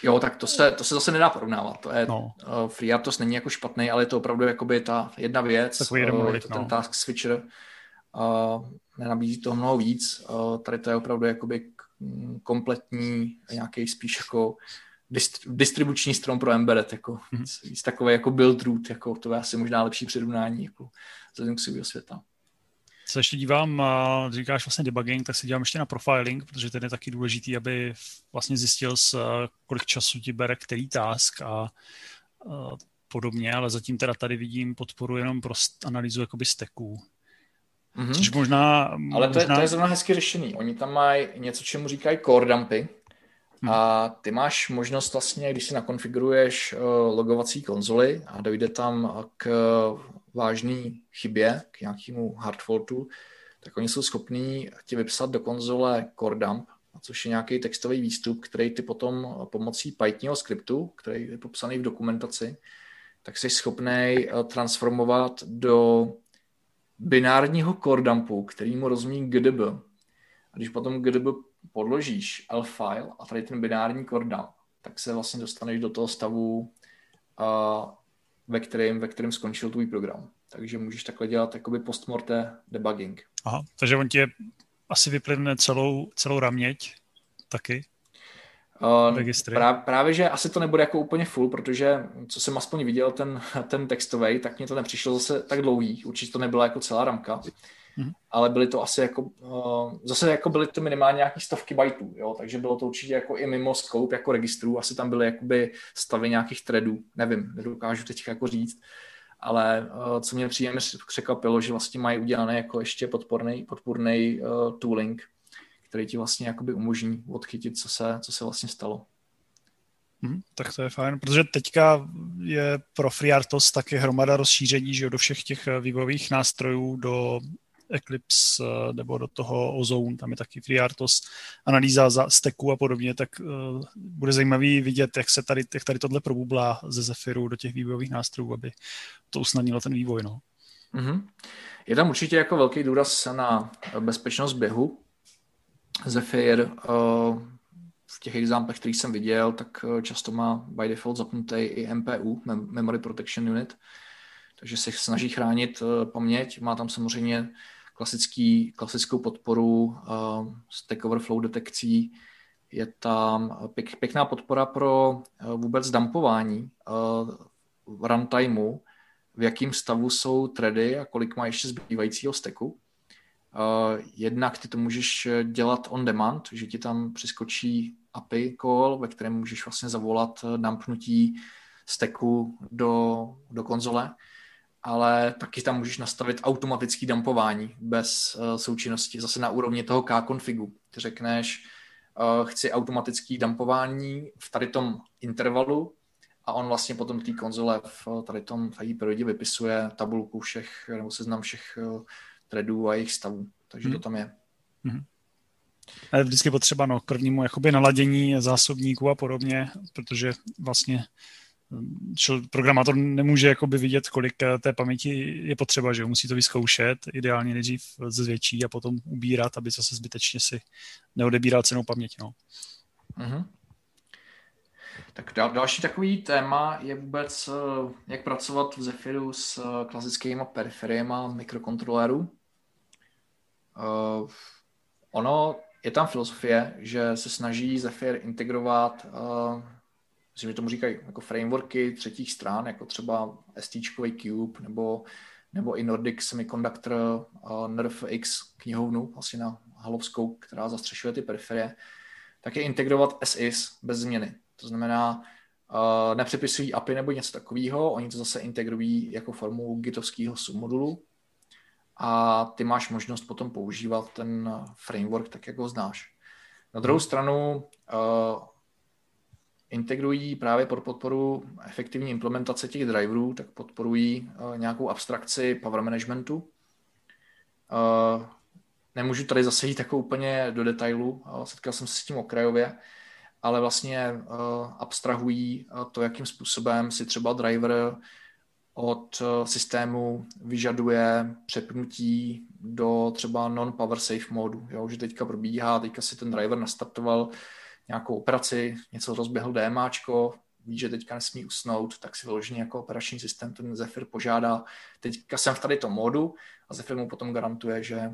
Jo, tak to se, to se zase nedá porovnávat. To je, no. uh, FreeRTOS není jako špatný, ale je to opravdu jakoby ta jedna věc, Takový uh, je to ten no. task switcher nenabízí to mnoho víc. Tady to je opravdu jakoby kompletní nějaký spíš jako distribuční strom pro embedded, jako mm-hmm. víc takové jako build root, jako to je asi možná lepší přirovnání jako k svého světa. Co ještě dívám, říkáš vlastně debugging, tak se dívám ještě na profiling, protože ten je taky důležitý, aby vlastně zjistil, s, kolik času ti bere který task a, a podobně, ale zatím teda tady vidím podporu jenom pro analýzu jakoby steků. Mm-hmm. Což možná... Ale to, možná... Je, to je zrovna hezky řešený. Oni tam mají něco, čemu říkají core dumpy, Hmm. A ty máš možnost vlastně, když si nakonfiguruješ uh, logovací konzoli a dojde tam k vážné chybě, k nějakému hardfaultu, tak oni jsou schopní ti vypsat do konzole core dump, což je nějaký textový výstup, který ty potom pomocí Pythonního skriptu, který je popsaný v dokumentaci, tak jsi schopný transformovat do binárního core dumpu, který mu rozumí GDB. A když potom GDB podložíš L file a tady ten binární core dump, tak se vlastně dostaneš do toho stavu, uh, ve, kterém, ve kterém skončil tvůj program. Takže můžeš takhle dělat jakoby postmorte debugging. Aha, takže on ti asi vyplivne celou, celou raměť taky? Uh, Právě, právě, že asi to nebude jako úplně full, protože co jsem aspoň viděl, ten, ten textový, tak mě to nepřišlo zase tak dlouhý. Určitě to nebyla jako celá ramka. Mm-hmm. Ale byly to asi jako, uh, zase jako byly to minimálně nějaký stovky bajtů, jo, takže bylo to určitě jako i mimo scope jako registrů, asi tam byly jakoby stavy nějakých threadů, nevím, nedokážu teď jako říct, ale uh, co mě příjemně překvapilo, že vlastně mají udělané jako ještě podporný, podporný uh, tooling, který ti vlastně jakoby umožní odchytit, co se, co se vlastně stalo. Hmm, tak to je fajn, protože teďka je pro FreeRTOS taky hromada rozšíření že do všech těch vývojových nástrojů, do Eclipse eh, nebo do toho Ozone, tam je taky FreeRTOS, analýza za steku a podobně, tak uh, bude zajímavý vidět, jak se tady, jak tady tohle probublá ze Zephyru do těch vývojových nástrojů, aby to usnadnilo ten vývoj. No. Mm-hmm. Je tam určitě jako velký důraz na bezpečnost běhu. Zephyr uh, v těch examplech, který jsem viděl, tak často má by default zapnutý i MPU, Memory Protection Unit, takže se snaží chránit paměť. Má tam samozřejmě klasický, klasickou podporu Stack Overflow detekcí. Je tam pěk, pěkná podpora pro vůbec dumpování runtimeu, v jakém stavu jsou thready a kolik má ještě zbývajícího steku. Uh, jednak ty to můžeš dělat on demand, že ti tam přiskočí API call, ve kterém můžeš vlastně zavolat dumpnutí steku do, do konzole ale taky tam můžeš nastavit automatický dumpování bez součinnosti, zase na úrovni toho k-configu. Ty řekneš, chci automatický dumpování v tady tom intervalu a on vlastně potom té konzole v tady tom tady vypisuje tabulku všech, nebo seznam všech threadů a jejich stavů. Takže hmm. to tam je. Hmm. A je vždycky potřeba no, k prvnímu jakoby naladění zásobníků a podobně, protože vlastně programátor nemůže jakoby vidět, kolik eh, té paměti je potřeba, že musí to vyzkoušet, ideálně nejdřív zvětší a potom ubírat, aby zase zbytečně si neodebíral cenou paměť. No. Mm-hmm. Tak dal, další takový téma je vůbec, eh, jak pracovat v Zephyru s eh, klasickými periferiemi mikrokontrolerů. Uh, ono, je tam filozofie, že se snaží Zephyr integrovat uh, myslím, že tomu říkají jako frameworky třetích stran, jako třeba ST Cube nebo, nebo i Nordic Semiconductor uh, NerfX knihovnu, vlastně na Halovskou, která zastřešuje ty periferie, tak je integrovat SIS bez změny. To znamená, uh, nepřepisují API nebo něco takového, oni to zase integrují jako formu gitovského submodulu a ty máš možnost potom používat ten framework tak, jak ho znáš. Na druhou stranu, uh, integrují právě pod podporu efektivní implementace těch driverů, tak podporují uh, nějakou abstrakci power managementu. Uh, nemůžu tady zase jít jako úplně do detailu, uh, setkal jsem se s tím okrajově, ale vlastně uh, abstrahují uh, to, jakým způsobem si třeba driver od uh, systému vyžaduje přepnutí do třeba non-power safe modu, jo, že teďka probíhá, teďka si ten driver nastartoval nějakou operaci, něco rozběhl DMAčko, ví, že teďka nesmí usnout, tak si vyloženě jako operační systém ten Zephyr požádá, teďka jsem v tady tom módu a Zephyr mu potom garantuje, že,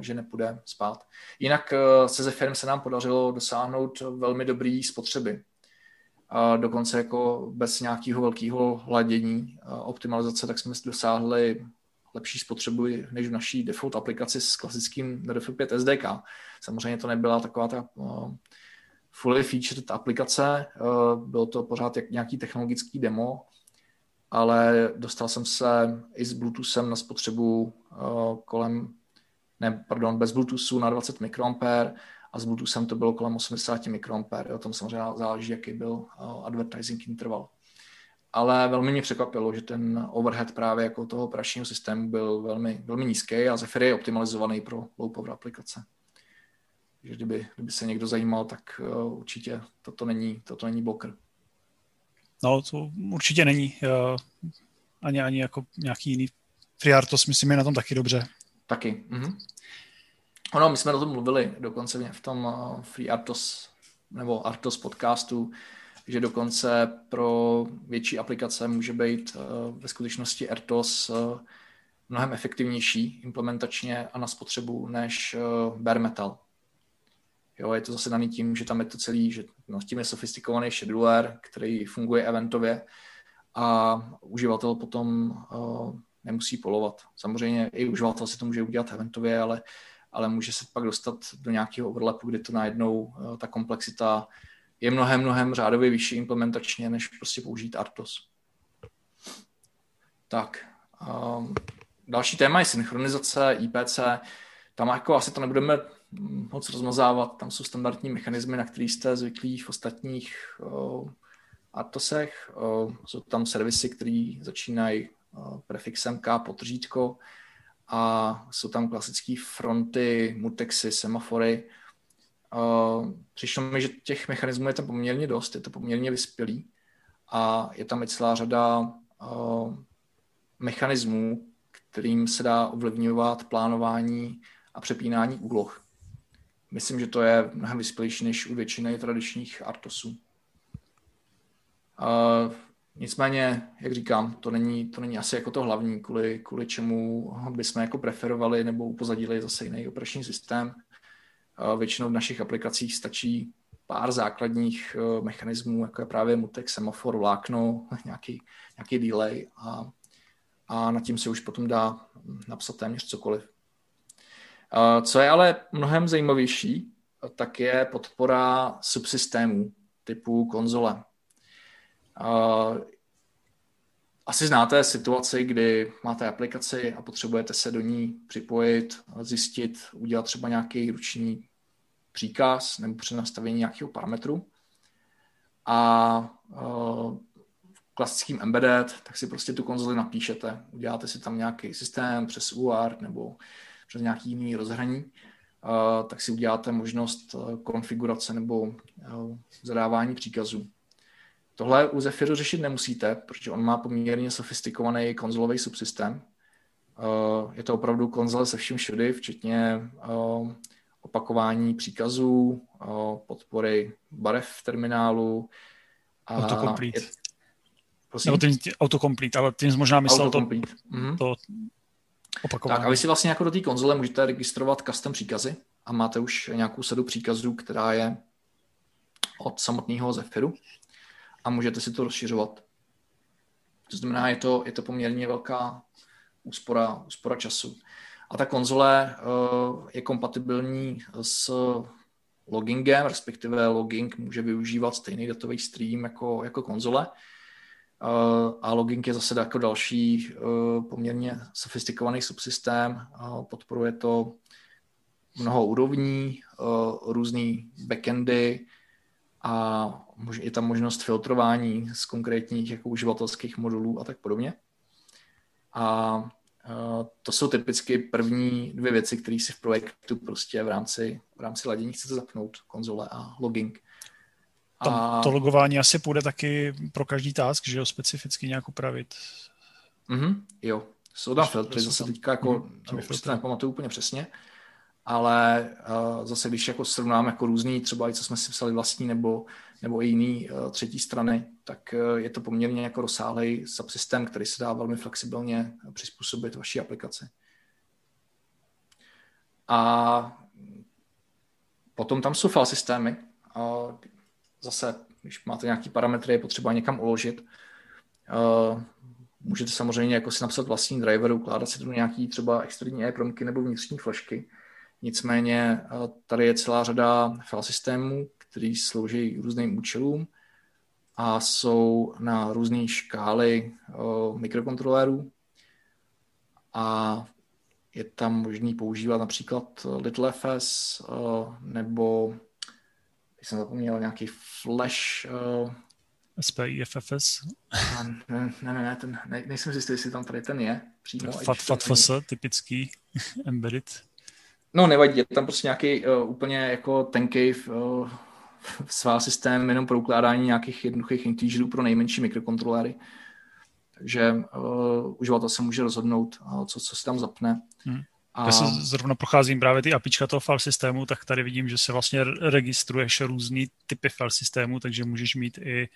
že nepůjde spát. Jinak se Zephyrem se nám podařilo dosáhnout velmi dobrý spotřeby. A dokonce jako bez nějakého velkého hladění optimalizace, tak jsme dosáhli lepší spotřebu než v naší default aplikaci s klasickým RF5 SDK. Samozřejmě to nebyla taková ta fully featured aplikace, bylo to pořád jak nějaký technologický demo, ale dostal jsem se i s Bluetoothem na spotřebu uh, kolem, ne, pardon, bez Bluetoothu na 20 mikroampere a s Bluetoothem to bylo kolem 80 mikroampere. O tom samozřejmě záleží, jaký byl uh, advertising interval ale velmi mě překvapilo, že ten overhead právě jako toho operačního systému byl velmi, velmi nízký a Zephyr je optimalizovaný pro low power aplikace. Takže kdyby, kdyby se někdo zajímal, tak uh, určitě toto není, toto není blocker. No, to určitě není. Uh, ani, ani jako nějaký jiný FreeRTOS, myslím, je na tom taky dobře. Taky. Mhm. Ono, my jsme o tom mluvili dokonce v tom uh, FreeRTOS nebo Artos podcastu, že dokonce pro větší aplikace může být eh, ve skutečnosti RTOS eh, mnohem efektivnější implementačně a na spotřebu než eh, bare metal. Jo, je to zase daný tím, že tam je to celý, že no, tím je sofistikovaný scheduler, který funguje eventově a uživatel potom uh, nemusí polovat. Samozřejmě i uživatel si to může udělat eventově, ale, ale může se pak dostat do nějakého overlapu, kdy to najednou uh, ta komplexita je mnohem, mnohem řádově vyšší implementačně, než prostě použít Artos. Tak, um, další téma je synchronizace, IPC. Tam jako asi to nebudeme moc rozmazávat, tam jsou standardní mechanismy, na který jste zvyklí v ostatních uh, Artosech. Uh, jsou tam servisy, které začínají uh, prefixem K potržítko a jsou tam klasické fronty, mutexy, semafory, Uh, přišlo mi, že těch mechanismů je tam poměrně dost, je to poměrně vyspělý a je tam i celá řada uh, mechanismů, kterým se dá ovlivňovat plánování a přepínání úloh. Myslím, že to je mnohem vyspělejší než u většiny tradičních artosů. Uh, nicméně, jak říkám, to není, to není asi jako to hlavní, kvůli, kvůli čemu bychom jako preferovali nebo upozadili zase jiný operační systém. Většinou v našich aplikacích stačí pár základních eh, mechanismů, jako je právě mutek, semafor, vlákno, nějaký, nějaký delay a, a nad tím se už potom dá napsat téměř cokoliv. Co je ale mnohem zajímavější, tak je podpora subsystémů typu konzole. Asi znáte situaci, kdy máte aplikaci a potřebujete se do ní připojit, zjistit, udělat třeba nějaký ruční příkaz nebo přenastavení nějakého parametru. A v klasickým embedded, tak si prostě tu konzoli napíšete. Uděláte si tam nějaký systém přes UART nebo přes nějaký jiný rozhraní. Tak si uděláte možnost konfigurace nebo uh, zadávání příkazů. Tohle u Zephyru řešit nemusíte, protože on má poměrně sofistikovaný konzolový subsystém. Je to opravdu konzole se vším všudy, včetně opakování příkazů, podpory barev v terminálu. A autocomplete. Je, Nebo tím, autocomplete, ale tím možná myslel to, mm-hmm. to opakování. Tak a vy si vlastně jako do té konzole můžete registrovat custom příkazy a máte už nějakou sadu příkazů, která je od samotného Zephyru a můžete si to rozšiřovat. To znamená, je to, je to poměrně velká úspora, úspora času. A ta konzole uh, je kompatibilní s loggingem, respektive logging může využívat stejný datový stream jako, jako konzole. Uh, a logging je zase jako další uh, poměrně sofistikovaný subsystém. Uh, podporuje to mnoho úrovní, různý backendy a je tam možnost filtrování z konkrétních jako uživatelských modulů a tak podobně. A to jsou typicky první dvě věci, které si v projektu prostě v rámci, v rámci ladění chcete zapnout, konzole a logging. A... To logování asi půjde taky pro každý task, že jo, specificky nějak upravit. Mm-hmm, jo, jsou tam filtry, zase teďka jako, mm, to si to nepamatuju úplně přesně, ale uh, zase když jako srovnáme jako různý, třeba i co jsme si psali vlastní nebo, nebo i jiný uh, třetí strany, tak uh, je to poměrně jako rozsáhlý subsystém, který se dá velmi flexibilně přizpůsobit vaší aplikaci. A potom tam jsou file systémy. Zase, když máte nějaký parametry, je potřeba někam uložit. Uh, můžete samozřejmě jako si napsat vlastní driver, ukládat si do nějaký třeba externí EEPROMky nebo vnitřní flashky. Nicméně uh, tady je celá řada file systémů, které slouží různým účelům a jsou na různé škály uh, mikrokontrolérů a je tam možný používat například LittleFS uh, nebo jsem zapomněl nějaký Flash uh, SPIFFS. Ne, ne, ne, ten, ne, nejsem jistý, jestli tam tady ten je. Přímo, Fat, FATFS, typický embedded. No nevadí, je tam prostě nějaký uh, úplně jako tenký uh, svá systém jenom pro ukládání nějakých jednoduchých integerů pro nejmenší mikrokontroléry. Takže uh, uživatel se může rozhodnout, uh, co, co se tam zapne. Hmm. A... Já se zrovna procházím právě ty apička toho file systému, tak tady vidím, že se vlastně registruješ různý typy file systému, takže můžeš mít i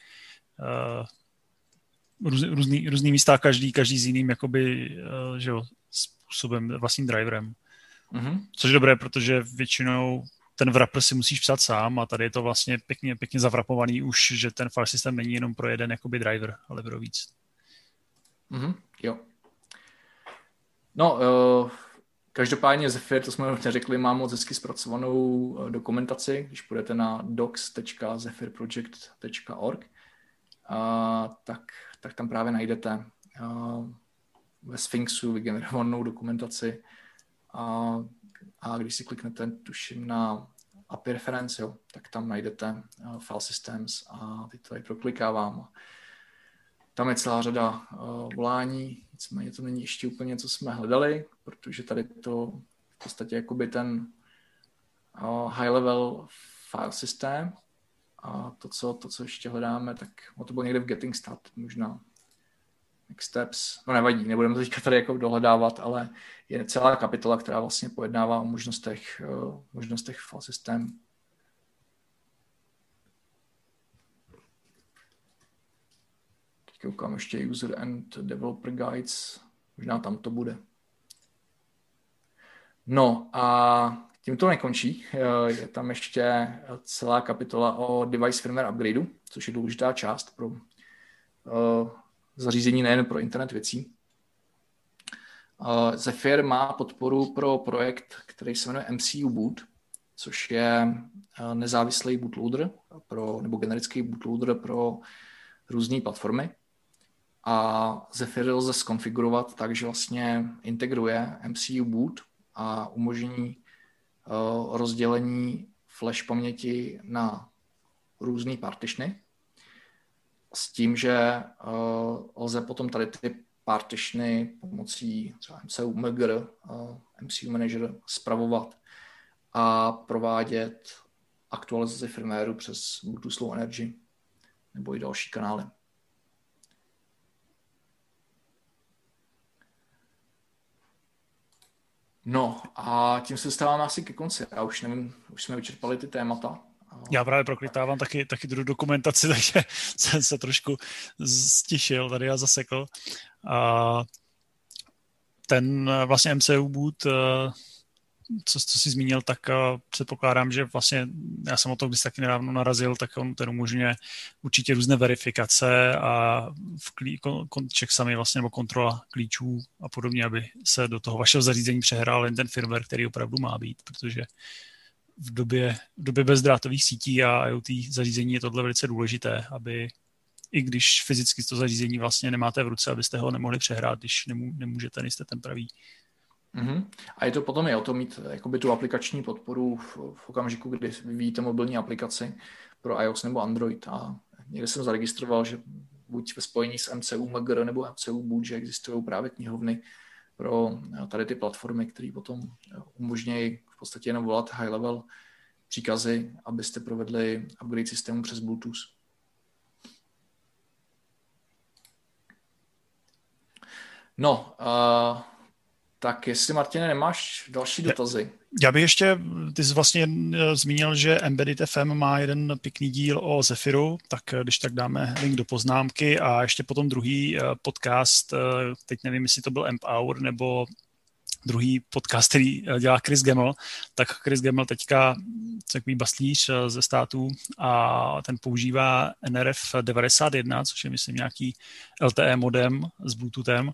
uh, růz, různý, různý místa, každý, každý s jiným jakoby, uh, že jo, způsobem, vlastním driverem. Mm-hmm. Což je dobré, protože většinou ten wrapper si musíš psat sám a tady je to vlastně pěkně, pěkně zavrapovaný už, že ten file systém není jenom pro jeden jakoby driver, ale pro víc. Mm-hmm, jo. No, uh, každopádně Zephyr, to jsme neřekli, má moc hezky zpracovanou dokumentaci, když půjdete na docs.zephyrproject.org, tak, tak tam právě najdete uh, ve Sphinxu vygenerovanou dokumentaci a, a když si kliknete, tuším, na API reference, jo, tak tam najdete uh, file systems a ty to tady proklikávám. Tam je celá řada uh, volání, nicméně to není ještě úplně, co jsme hledali, protože tady to v podstatě jakoby ten uh, high level file systém, a to co, to, co ještě hledáme, tak to bylo někde v Getting Start možná. Next steps, no nevadí, nebudeme to teďka tady jako dohledávat, ale je celá kapitola, která vlastně pojednává o možnostech, uh, možnostech file systém. Koukám ještě user and developer guides, možná tam to bude. No a tím to nekončí. Eh, je tam ještě celá kapitola o device firmware upgradeu, což je důležitá část pro uh, zařízení nejen pro internet věcí. Uh, Zephyr má podporu pro projekt, který se jmenuje MCU Boot, což je nezávislý bootloader pro, nebo generický bootloader pro různé platformy. A Zephyr lze skonfigurovat tak, že vlastně integruje MCU Boot a umožní uh, rozdělení flash paměti na různé partitiony s tím, že uh, lze potom tady ty partitiony pomocí třeba MCU Mgr, uh, MCU Manager spravovat a provádět aktualizaci firmwareu přes Bluetooth Low Energy nebo i další kanály. No a tím se dostáváme asi ke konci. Já už nevím, už jsme vyčerpali ty témata. Já právě prokrytávám taky, taky tu dokumentaci, takže jsem se trošku stišil tady a zasekl. A ten vlastně MCU boot co, co jsi zmínil, tak uh, předpokládám, že vlastně, já jsem o tom když taky nedávno narazil, tak on ten umožňuje určitě různé verifikace a v klí, kon, kon, sami vlastně, nebo kontrola klíčů a podobně, aby se do toho vašeho zařízení přehrál jen ten firmware, který opravdu má být, protože v době, v době bezdrátových sítí a IoT zařízení je tohle velice důležité, aby i když fyzicky to zařízení vlastně nemáte v ruce, abyste ho nemohli přehrát, když nemů, nemůžete, nejste ten pravý Mm-hmm. A je to potom i o to mít jakoby tu aplikační podporu v, v okamžiku, kdy vyvíjíte mobilní aplikaci pro iOS nebo Android. A někde jsem zaregistroval, že buď ve spojení s MCU Magr nebo MCU Boot, že existují právě knihovny pro eh, tady ty platformy, které potom eh, umožňují v podstatě jenom volat high-level příkazy, abyste provedli upgrade systému přes Bluetooth. No, uh, Tak jestli, Martine, nemáš další dotazy? Já bych ještě, ty jsi vlastně eh, zmínil, že Embedded FM má jeden pěkný díl o Zephyru, tak eh, když tak dáme link do poznámky. A ještě potom druhý eh, podcast, teď nevím, jestli to byl Empower nebo druhý podcast, který dělá Chris Gemmel, tak Chris Gemmel teďka takový baslíř ze států a ten používá NRF 91, což je myslím nějaký LTE modem s Bluetoothem.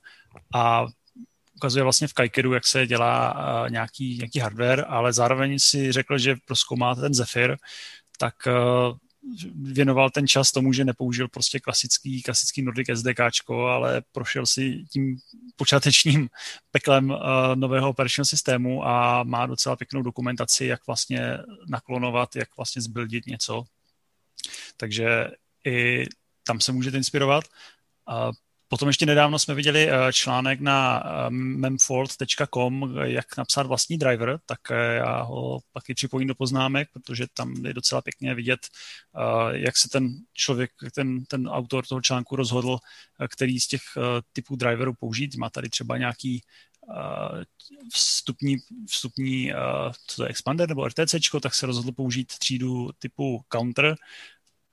A ukazuje vlastně v Kajkeru, jak se dělá uh, nějaký, nějaký hardware, ale zároveň si řekl, že proskoumá ten Zephyr, tak uh, věnoval ten čas tomu, že nepoužil prostě klasický, klasický Nordic SDK, ale prošel si tím počátečním peklem uh, nového operačního systému a má docela pěknou dokumentaci, jak vlastně naklonovat, jak vlastně zbildit něco. Takže i tam se můžete inspirovat. Potom ještě nedávno jsme viděli eh, článek na eh, memfold.com, jak napsat vlastní driver, tak eh, já ho taky připojím do poznámek, protože tam je docela pěkně vidět, jak se ten člověk, ten, ten autor toho článku rozhodl, který z těch typů driverů použít. Má tady třeba nějaký vstupní, vstupní co to je, expander nebo RTC, tak se rozhodl použít třídu typu counter,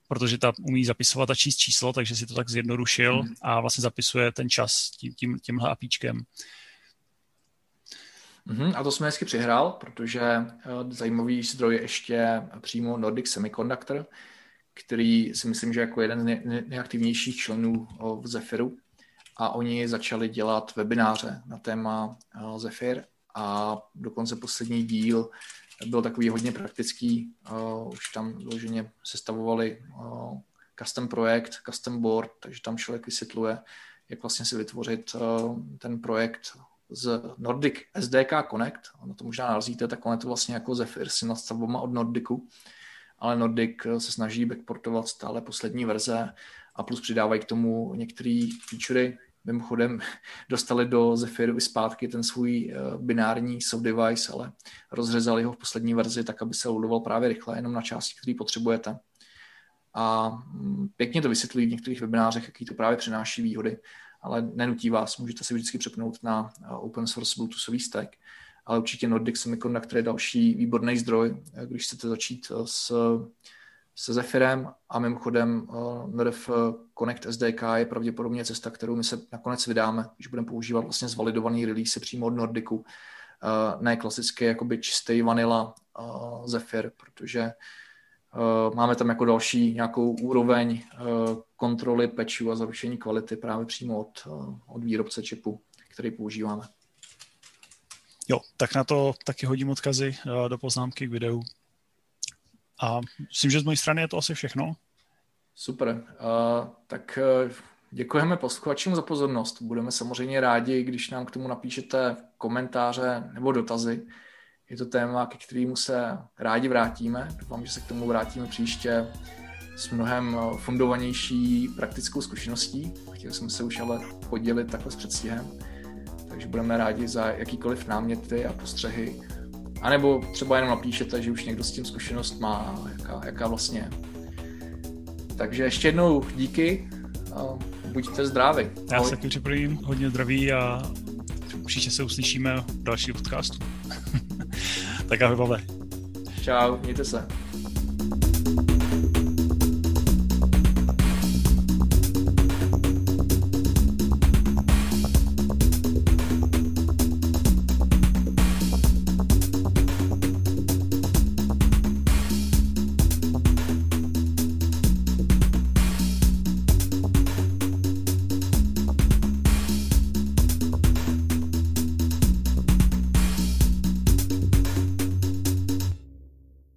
protože ta umí zapisovat a číst číslo, takže si to tak zjednodušil hmm. a vlastně zapisuje ten čas tím, tím, tímhle apíčkem. Mm-hmm, a to jsme hezky přihrál, protože uh, zajímavý zdroj je ještě přímo Nordic Semiconductor, který si myslím, že jako jeden z nejaktivnějších členů uh, v Zephyru. A oni začali dělat webináře na téma uh, Zephyr a dokonce poslední díl byl takový hodně praktický. Uh, už tam vloženě sestavovali uh, custom projekt, custom board, takže tam člověk vysvětluje, jak vlastně si vytvořit uh, ten projekt z Nordic SDK Connect. Na to možná narazíte, tak on je to vlastně jako Zephyr s nastavbama od Nordicu, ale Nordic se snaží backportovat stále poslední verze a plus přidávají k tomu některé featurey, Mimochodem dostali do Zephyru i zpátky ten svůj eh, binární subdevice, ale rozřezali ho v poslední verzi tak, aby se loadoval právě rychle, jenom na části, který potřebujete. A mm, pěkně to vysvětlují v některých webinářech, jaký to právě přináší výhody, ale nenutí vás, můžete si vždycky přepnout na eh, open source Bluetoothový stack, ale určitě Nordic Semiconductor je další výborný zdroj, eh, když chcete začít s se Zephyrem a mimochodem uh, NRF Connect SDK je pravděpodobně cesta, kterou my se nakonec vydáme, když budeme používat vlastně zvalidovaný release přímo od Nordiku, uh, ne klasicky jakoby čistý vanilla uh, Zephyr, protože máme tam jako další nějakou úroveň kontroly patchů a zaručení kvality právě přímo od, od výrobce čipu, který používáme. Jo, tak na to taky hodím odkazy do poznámky k videu. A myslím, že z mojí strany je to asi všechno. Super. Uh, tak uh, děkujeme posluchačům za pozornost. Budeme samozřejmě rádi, když nám k tomu napíšete komentáře nebo dotazy. Je to téma, ke kterému se rádi vrátíme. Doufám, že se k tomu vrátíme příště s mnohem fundovanější praktickou zkušeností. Chtěli jsme se už ale podělit takhle s předstihem. Takže budeme rádi za jakýkoliv náměty a postřehy a nebo třeba jenom napíšete, že už někdo s tím zkušenost má, jaká, jaká vlastně Takže ještě jednou díky a buďte zdraví. Já se taky připravím hodně zdraví a příště se uslyšíme v další podcastu. tak ahoj, Pavle. Čau, mějte se.